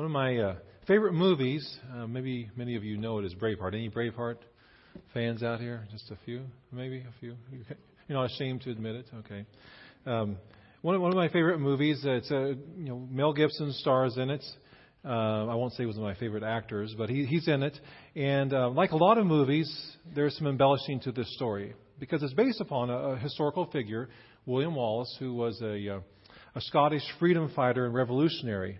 One of my uh, favorite movies, uh, maybe many of you know it as Braveheart. Any Braveheart fans out here? Just a few, maybe a few. You're not ashamed to admit it. Okay. Um, one of, one of my favorite movies. Uh, it's a you know Mel Gibson stars in it. Uh, I won't say he was one of my favorite actors, but he, he's in it. And uh, like a lot of movies, there's some embellishing to this story because it's based upon a, a historical figure, William Wallace, who was a, uh, a Scottish freedom fighter and revolutionary.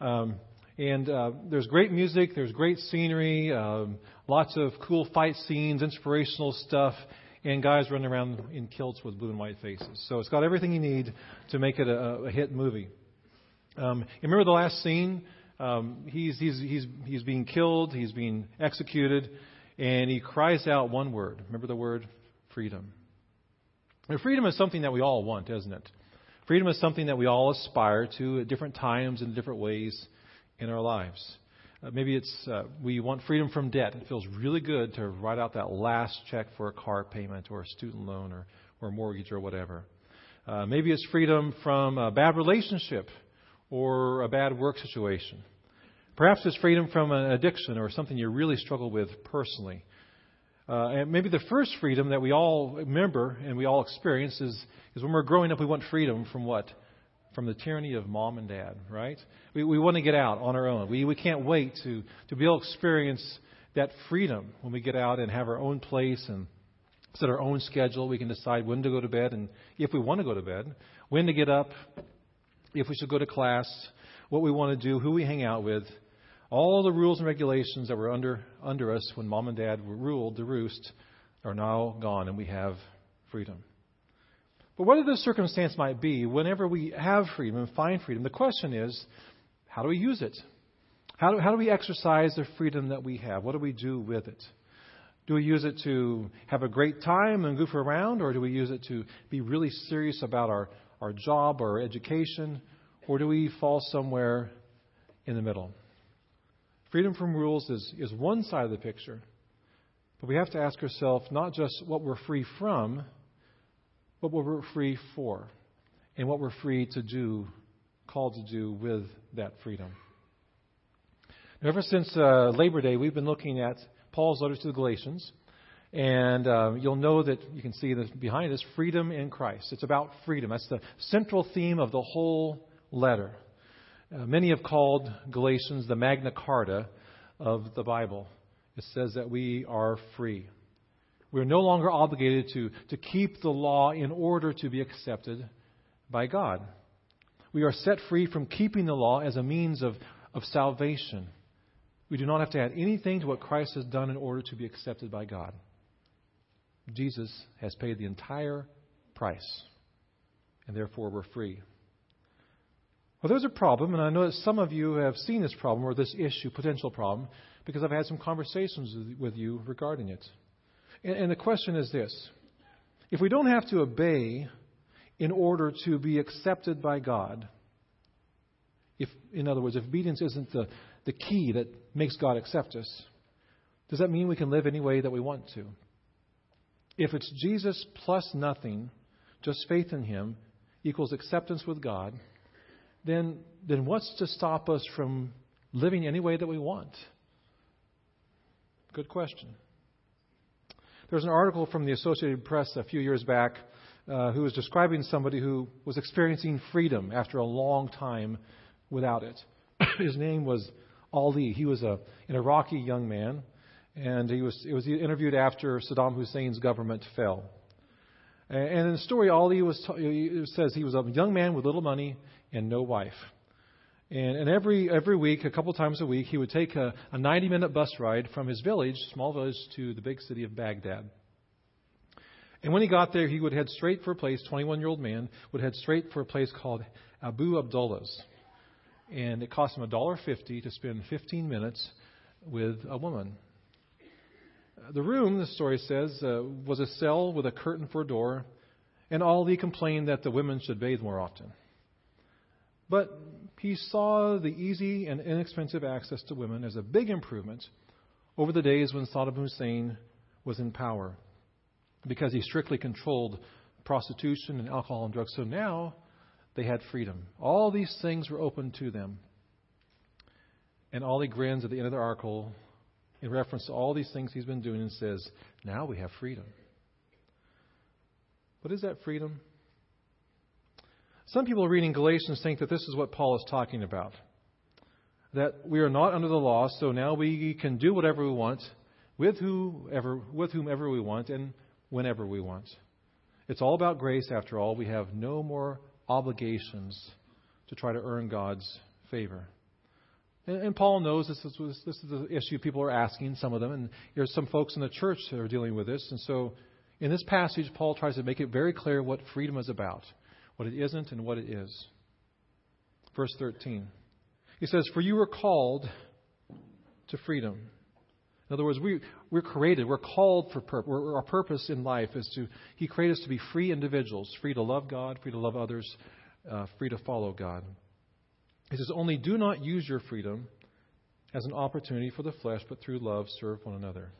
Um, and uh, there's great music, there's great scenery, um, lots of cool fight scenes, inspirational stuff, and guys running around in kilts with blue and white faces. So it's got everything you need to make it a, a hit movie. Um, remember the last scene? Um, he's, he's, he's, he's being killed, he's being executed, and he cries out one word. Remember the word? Freedom. Freedom is something that we all want, isn't it? Freedom is something that we all aspire to at different times and different ways in our lives. Uh, maybe it's uh, we want freedom from debt. It feels really good to write out that last check for a car payment or a student loan or, or a mortgage or whatever. Uh, maybe it's freedom from a bad relationship or a bad work situation. Perhaps it's freedom from an addiction or something you really struggle with personally. Uh, and maybe the first freedom that we all remember and we all experience is, is when we're growing up, we want freedom from what? From the tyranny of mom and dad, right? We, we want to get out on our own. We, we can't wait to, to be able to experience that freedom when we get out and have our own place and set our own schedule. We can decide when to go to bed and if we want to go to bed, when to get up, if we should go to class, what we want to do, who we hang out with. All the rules and regulations that were under, under us when mom and dad ruled the roost are now gone, and we have freedom. But whatever the circumstance might be, whenever we have freedom and find freedom, the question is how do we use it? How do, how do we exercise the freedom that we have? What do we do with it? Do we use it to have a great time and goof around, or do we use it to be really serious about our, our job or our education, or do we fall somewhere in the middle? Freedom from rules is, is one side of the picture. But we have to ask ourselves not just what we're free from, but what we're free for, and what we're free to do, called to do with that freedom. Now, ever since uh, Labor Day, we've been looking at Paul's letters to the Galatians. And uh, you'll know that you can see this behind us freedom in Christ. It's about freedom. That's the central theme of the whole letter. Uh, many have called Galatians the Magna Carta of the Bible. It says that we are free. We're no longer obligated to, to keep the law in order to be accepted by God. We are set free from keeping the law as a means of, of salvation. We do not have to add anything to what Christ has done in order to be accepted by God. Jesus has paid the entire price, and therefore we're free. Well, there's a problem, and I know that some of you have seen this problem or this issue, potential problem, because I've had some conversations with you regarding it. And, and the question is this if we don't have to obey in order to be accepted by God, if, in other words, if obedience isn't the, the key that makes God accept us, does that mean we can live any way that we want to? If it's Jesus plus nothing, just faith in Him, equals acceptance with God, then, then what's to stop us from living any way that we want? Good question. There was an article from the Associated Press a few years back uh, who was describing somebody who was experiencing freedom after a long time without it. His name was Ali. He was a, an Iraqi young man, and he was, it was interviewed after Saddam Hussein's government fell. And in the story, Ali was t- says he was a young man with little money and no wife. And, and every every week, a couple times a week, he would take a, a 90 minute bus ride from his village, small village, to the big city of Baghdad. And when he got there, he would head straight for a place. 21 year old man would head straight for a place called Abu Abdullah's, and it cost him a dollar fifty to spend 15 minutes with a woman. The room, the story says, uh, was a cell with a curtain for a door, and Ali complained that the women should bathe more often. But he saw the easy and inexpensive access to women as a big improvement over the days when Saddam Hussein was in power because he strictly controlled prostitution and alcohol and drugs. So now they had freedom. All these things were open to them. And Ali grins at the end of the article in reference to all these things he's been doing and says, Now we have freedom. What is that freedom? Some people reading Galatians think that this is what Paul is talking about. That we are not under the law, so now we can do whatever we want with whoever with whomever we want and whenever we want. It's all about grace after all. We have no more obligations to try to earn God's favor. And, and Paul knows this is, this is the issue people are asking, some of them, and there's some folks in the church that are dealing with this. And so in this passage, Paul tries to make it very clear what freedom is about, what it isn't, and what it is. Verse 13. He says, For you were called to freedom. In other words, we, we're created, we're called for purpose. Our purpose in life is to, He created us to be free individuals, free to love God, free to love others, uh, free to follow God. He says, Only do not use your freedom as an opportunity for the flesh, but through love serve one another.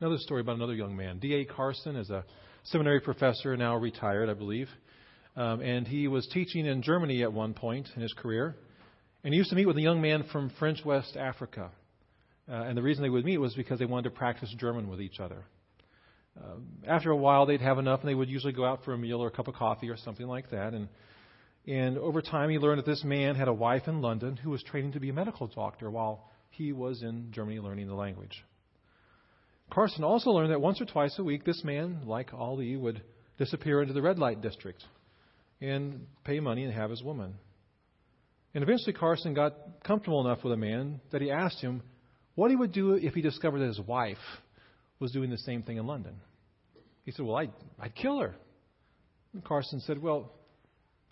Another story about another young man. D.A. Carson is a seminary professor, now retired, I believe. Um, and he was teaching in Germany at one point in his career. And he used to meet with a young man from French West Africa. Uh, and the reason they would meet was because they wanted to practice German with each other. Uh, after a while, they'd have enough, and they would usually go out for a meal or a cup of coffee or something like that. And and over time, he learned that this man had a wife in London who was training to be a medical doctor while he was in Germany learning the language. Carson also learned that once or twice a week, this man, like Ali, would disappear into the red light district and pay money and have his woman. And eventually, Carson got comfortable enough with a man that he asked him what he would do if he discovered that his wife was doing the same thing in London. He said, Well, I'd, I'd kill her. And Carson said, Well,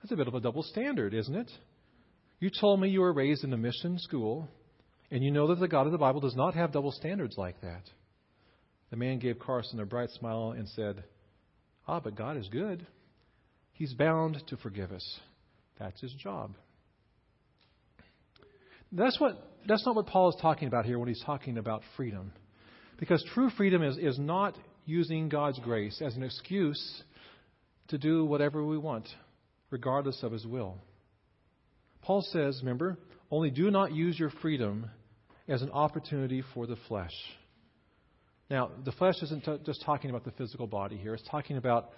that's a bit of a double standard, isn't it? You told me you were raised in a mission school, and you know that the God of the Bible does not have double standards like that. The man gave Carson a bright smile and said, Ah, but God is good. He's bound to forgive us. That's his job. That's what that's not what Paul is talking about here when he's talking about freedom. Because true freedom is, is not using God's grace as an excuse to do whatever we want regardless of his will. Paul says, remember, only do not use your freedom as an opportunity for the flesh. Now, the flesh isn't t- just talking about the physical body here, it's talking about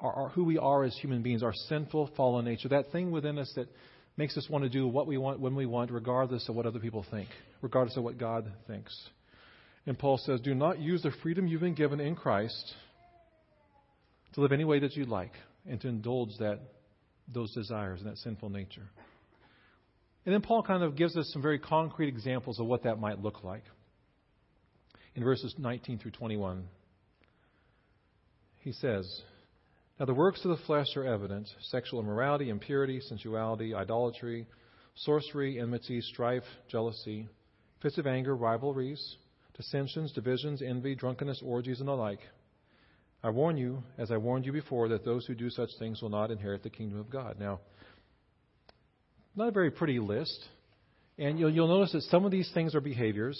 our, our, who we are as human beings, our sinful, fallen nature, that thing within us that makes us want to do what we want when we want, regardless of what other people think, regardless of what God thinks. And Paul says, Do not use the freedom you've been given in Christ to live any way that you like and to indulge that those desires and that sinful nature. And then Paul kind of gives us some very concrete examples of what that might look like. In verses 19 through 21, he says, Now the works of the flesh are evident sexual immorality, impurity, sensuality, idolatry, sorcery, enmity, strife, jealousy, fits of anger, rivalries, dissensions, divisions, envy, drunkenness, orgies, and the like I warn you, as I warned you before, that those who do such things will not inherit the kingdom of God. Now, not a very pretty list. And you'll, you'll notice that some of these things are behaviors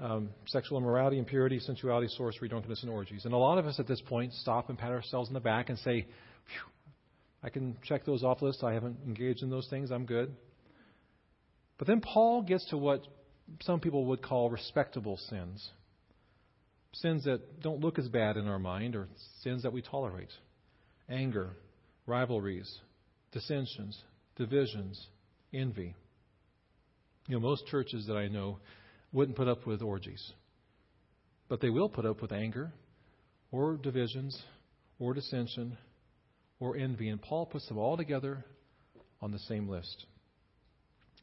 um, sexual immorality, impurity, sensuality, sorcery, drunkenness, and orgies. And a lot of us at this point stop and pat ourselves on the back and say, I can check those off list. I haven't engaged in those things. I'm good. But then Paul gets to what some people would call respectable sins sins that don't look as bad in our mind or sins that we tolerate anger, rivalries, dissensions, divisions, envy. You know, most churches that I know wouldn't put up with orgies, but they will put up with anger or divisions or dissension or envy. And Paul puts them all together on the same list.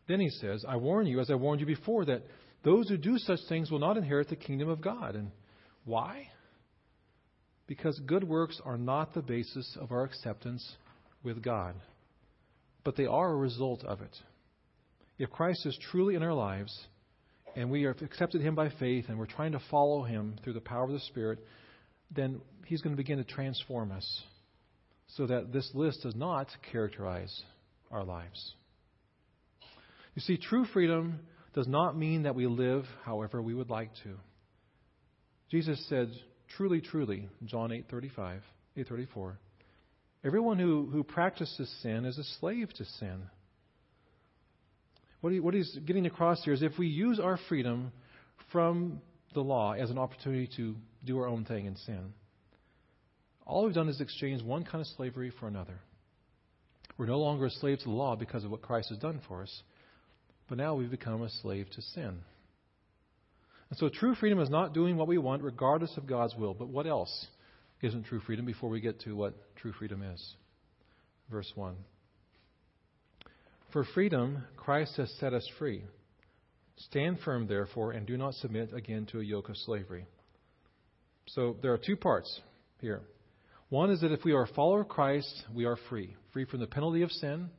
Then he says, I warn you, as I warned you before, that those who do such things will not inherit the kingdom of God. And why? Because good works are not the basis of our acceptance with God, but they are a result of it. If Christ is truly in our lives, and we have accepted Him by faith, and we're trying to follow Him through the power of the Spirit, then He's going to begin to transform us so that this list does not characterize our lives. You see, true freedom does not mean that we live however we would like to. Jesus said, Truly, truly, John 8:35, 8:34, everyone who, who practices sin is a slave to sin. What, he, what he's getting across here is if we use our freedom from the law as an opportunity to do our own thing and sin, all we've done is exchange one kind of slavery for another. We're no longer a slave to the law because of what Christ has done for us, but now we've become a slave to sin. And so true freedom is not doing what we want regardless of God's will. But what else isn't true freedom before we get to what true freedom is? Verse 1. For freedom, Christ has set us free. Stand firm, therefore, and do not submit again to a yoke of slavery. So there are two parts here. One is that if we are a follower of Christ, we are free. Free from the penalty of sin,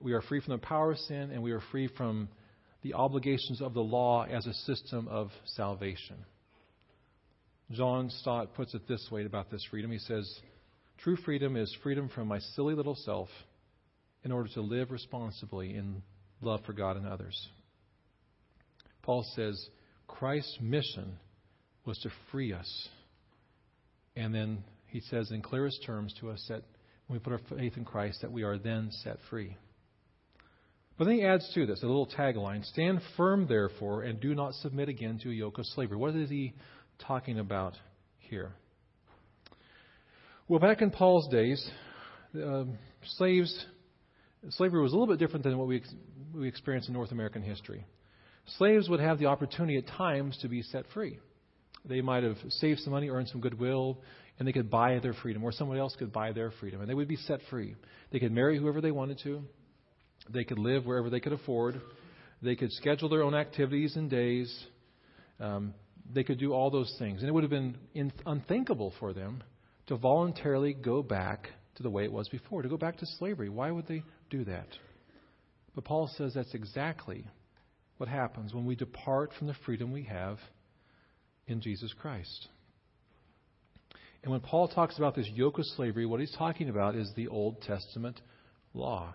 we are free from the power of sin, and we are free from the obligations of the law as a system of salvation. John Stott puts it this way about this freedom. He says, True freedom is freedom from my silly little self in order to live responsibly in love for God and others. Paul says, Christ's mission was to free us. And then he says in clearest terms to us that when we put our faith in Christ, that we are then set free. But then he adds to this a little tagline Stand firm, therefore, and do not submit again to a yoke of slavery. What is he talking about here? Well, back in Paul's days, uh, slaves, slavery was a little bit different than what we, we experience in North American history. Slaves would have the opportunity at times to be set free. They might have saved some money, earned some goodwill, and they could buy their freedom, or someone else could buy their freedom, and they would be set free. They could marry whoever they wanted to. They could live wherever they could afford. They could schedule their own activities and days. Um, they could do all those things. And it would have been in, unthinkable for them to voluntarily go back to the way it was before, to go back to slavery. Why would they do that? But Paul says that's exactly what happens when we depart from the freedom we have in Jesus Christ. And when Paul talks about this yoke of slavery, what he's talking about is the Old Testament law.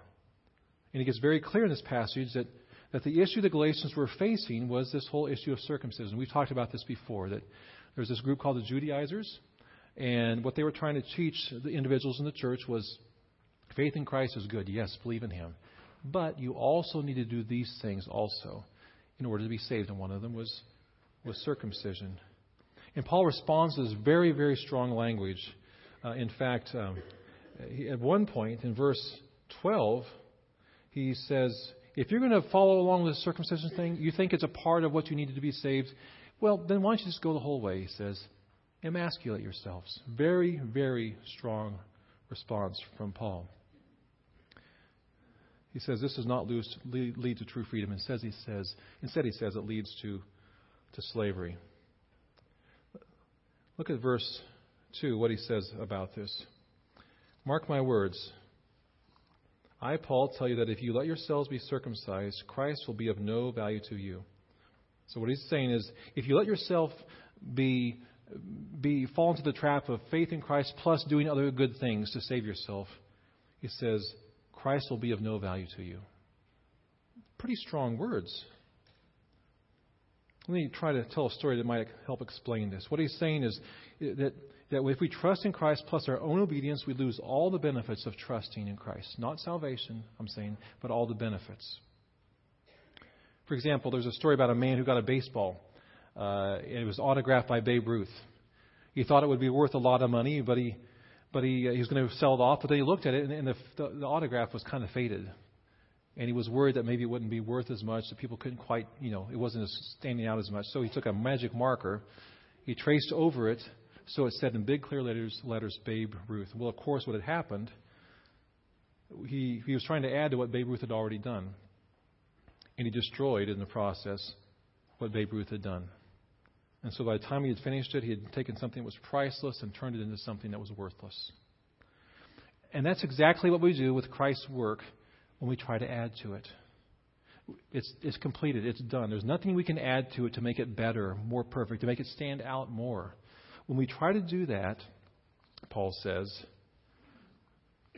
And it gets very clear in this passage that, that the issue the Galatians were facing was this whole issue of circumcision. We've talked about this before, that there's this group called the Judaizers, and what they were trying to teach the individuals in the church was faith in Christ is good. Yes, believe in Him. But you also need to do these things also in order to be saved. And one of them was, was circumcision. And Paul responds to this very, very strong language. Uh, in fact, um, he, at one point in verse 12, he says, if you're going to follow along with the circumcision thing, you think it's a part of what you need to be saved, well, then why don't you just go the whole way? He says, emasculate yourselves. Very, very strong response from Paul. He says this does not lead, to true freedom. Instead, he says, instead, he says it leads to, to slavery. Look at verse 2, what he says about this. Mark my words. I, Paul, tell you that if you let yourselves be circumcised, Christ will be of no value to you. So what he's saying is, if you let yourself be, be fall into the trap of faith in Christ plus doing other good things to save yourself, he says, Christ will be of no value to you. Pretty strong words. Let me try to tell a story that might help explain this. What he's saying is that that if we trust in Christ plus our own obedience, we lose all the benefits of trusting in Christ. Not salvation, I'm saying, but all the benefits. For example, there's a story about a man who got a baseball. Uh, it was autographed by Babe Ruth. He thought it would be worth a lot of money, but he, but he, uh, he was going to sell it off. But then he looked at it, and, and the, the, the autograph was kind of faded, and he was worried that maybe it wouldn't be worth as much. That people couldn't quite, you know, it wasn't as standing out as much. So he took a magic marker, he traced over it so it said in big clear letters, letters Babe Ruth. Well, of course, what had happened, he, he was trying to add to what Babe Ruth had already done. And he destroyed in the process what Babe Ruth had done. And so by the time he had finished it, he had taken something that was priceless and turned it into something that was worthless. And that's exactly what we do with Christ's work when we try to add to it. It's, it's completed, it's done. There's nothing we can add to it to make it better, more perfect, to make it stand out more. When we try to do that, Paul says,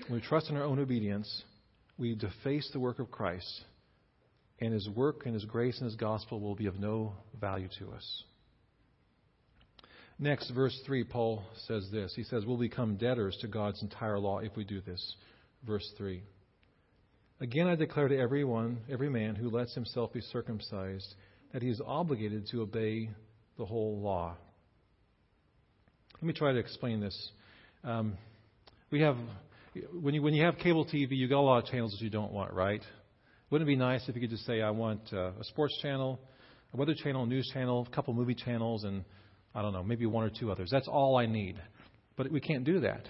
when we trust in our own obedience, we deface the work of Christ, and his work and his grace and his gospel will be of no value to us. Next, verse 3, Paul says this. He says, We'll become debtors to God's entire law if we do this. Verse 3. Again, I declare to everyone, every man who lets himself be circumcised, that he is obligated to obey the whole law. Let me try to explain this. Um, we have, when you, when you have cable TV, you got a lot of channels that you don't want, right? Wouldn't it be nice if you could just say, I want uh, a sports channel, a weather channel, a news channel, a couple movie channels, and I don't know, maybe one or two others. That's all I need. But we can't do that.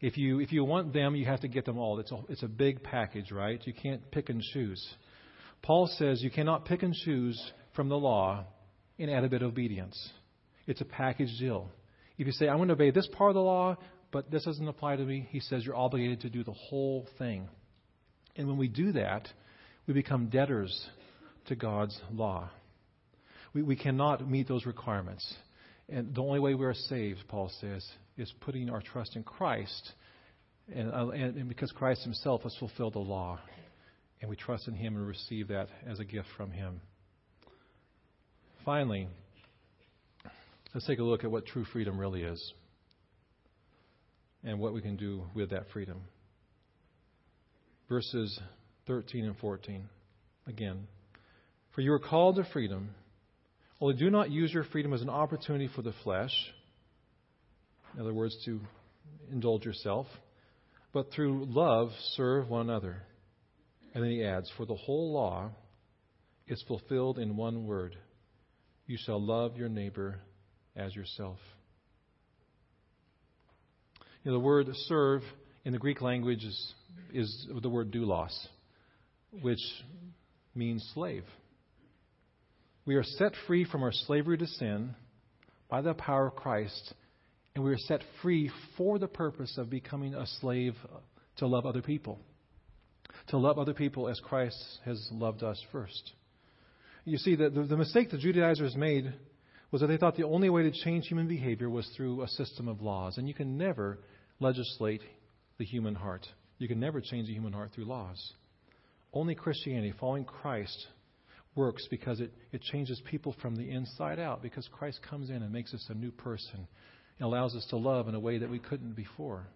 If you if you want them, you have to get them all. It's a it's a big package, right? You can't pick and choose. Paul says you cannot pick and choose from the law and add a bit of obedience. It's a package deal. If you say I'm going to obey this part of the law, but this doesn't apply to me, he says you're obligated to do the whole thing. And when we do that, we become debtors to God's law. We, we cannot meet those requirements. And the only way we are saved, Paul says, is putting our trust in Christ. And, uh, and, and because Christ himself has fulfilled the law. And we trust in him and receive that as a gift from him. Finally, let's take a look at what true freedom really is and what we can do with that freedom. Verses 13 and 14. Again, for you are called to freedom. Only do not use your freedom as an opportunity for the flesh in other words, to indulge yourself, but through love serve one another. And then he adds, For the whole law is fulfilled in one word you shall love your neighbor as yourself. You know, the word serve in the Greek language is, is the word doulos, which means slave. We are set free from our slavery to sin by the power of Christ and we are set free for the purpose of becoming a slave to love other people. To love other people as Christ has loved us first. You see, the, the, the mistake the Judaizers made was that they thought the only way to change human behavior was through a system of laws. And you can never legislate the human heart. You can never change the human heart through laws. Only Christianity, following Christ, works because it, it changes people from the inside out, because Christ comes in and makes us a new person and allows us to love in a way that we couldn't before.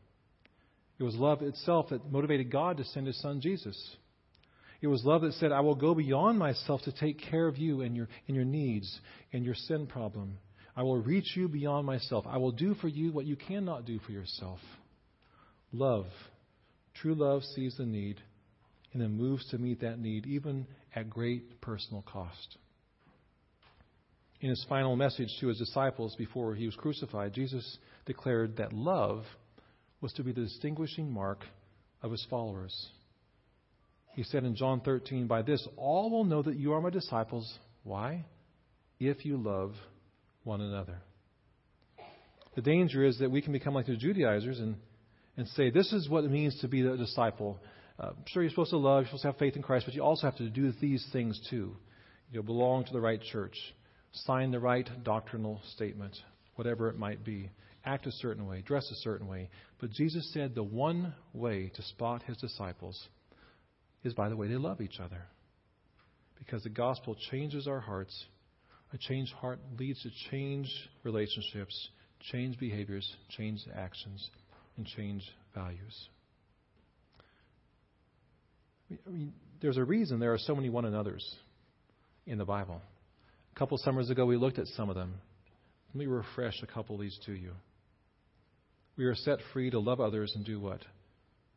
It was love itself that motivated God to send his son Jesus. It was love that said, I will go beyond myself to take care of you and your, and your needs and your sin problem. I will reach you beyond myself. I will do for you what you cannot do for yourself. Love. True love sees the need and then moves to meet that need, even at great personal cost. In his final message to his disciples before he was crucified, Jesus declared that love was to be the distinguishing mark of his followers. He said in John 13, By this all will know that you are my disciples. Why? If you love one another. The danger is that we can become like the Judaizers and, and say, This is what it means to be a disciple. Uh, sure, you're supposed to love, you're supposed to have faith in Christ, but you also have to do these things too. You know, belong to the right church sign the right doctrinal statement, whatever it might be, act a certain way, dress a certain way. But Jesus said the one way to spot his disciples is by the way they love each other. Because the gospel changes our hearts. A changed heart leads to change relationships, change behaviors, change actions, and change values. I mean, there's a reason there are so many one another's in the Bible. A couple summers ago, we looked at some of them. Let me refresh a couple of these to you. We are set free to love others and do what?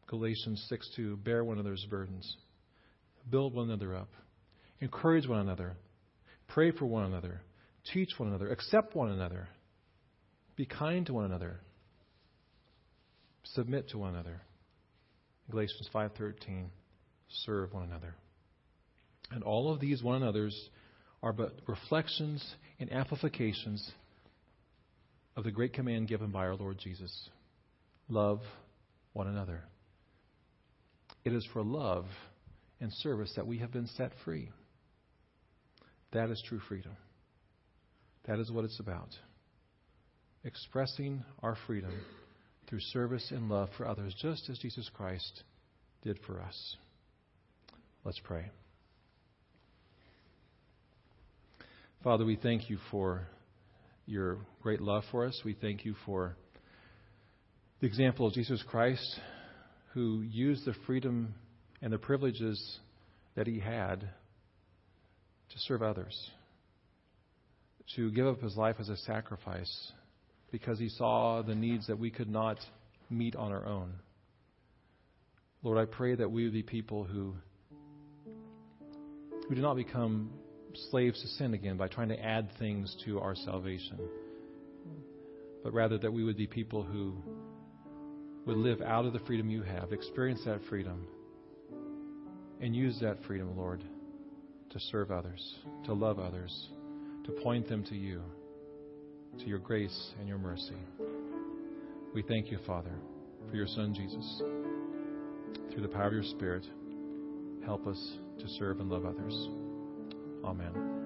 Galatians 6 2, bear one another's burdens, build one another up, encourage one another, pray for one another, teach one another, accept one another, be kind to one another, submit to one another. Galatians 5:13, serve one another. And all of these one another's are but reflections and amplifications of the great command given by our Lord Jesus love one another. It is for love and service that we have been set free. That is true freedom. That is what it's about. Expressing our freedom through service and love for others, just as Jesus Christ did for us. Let's pray. Father, we thank you for your great love for us. We thank you for the example of Jesus Christ, who used the freedom and the privileges that he had to serve others, to give up his life as a sacrifice because he saw the needs that we could not meet on our own. Lord, I pray that we would be people who who do not become slaves to sin again by trying to add things to our salvation, but rather that we would be people who would live out of the freedom you have, experience that freedom, and use that freedom, Lord, to serve others, to love others, to point them to you, to your grace and your mercy. We thank you, Father, for your Son, Jesus. Through the power of your Spirit, help us to serve and love others. Amen.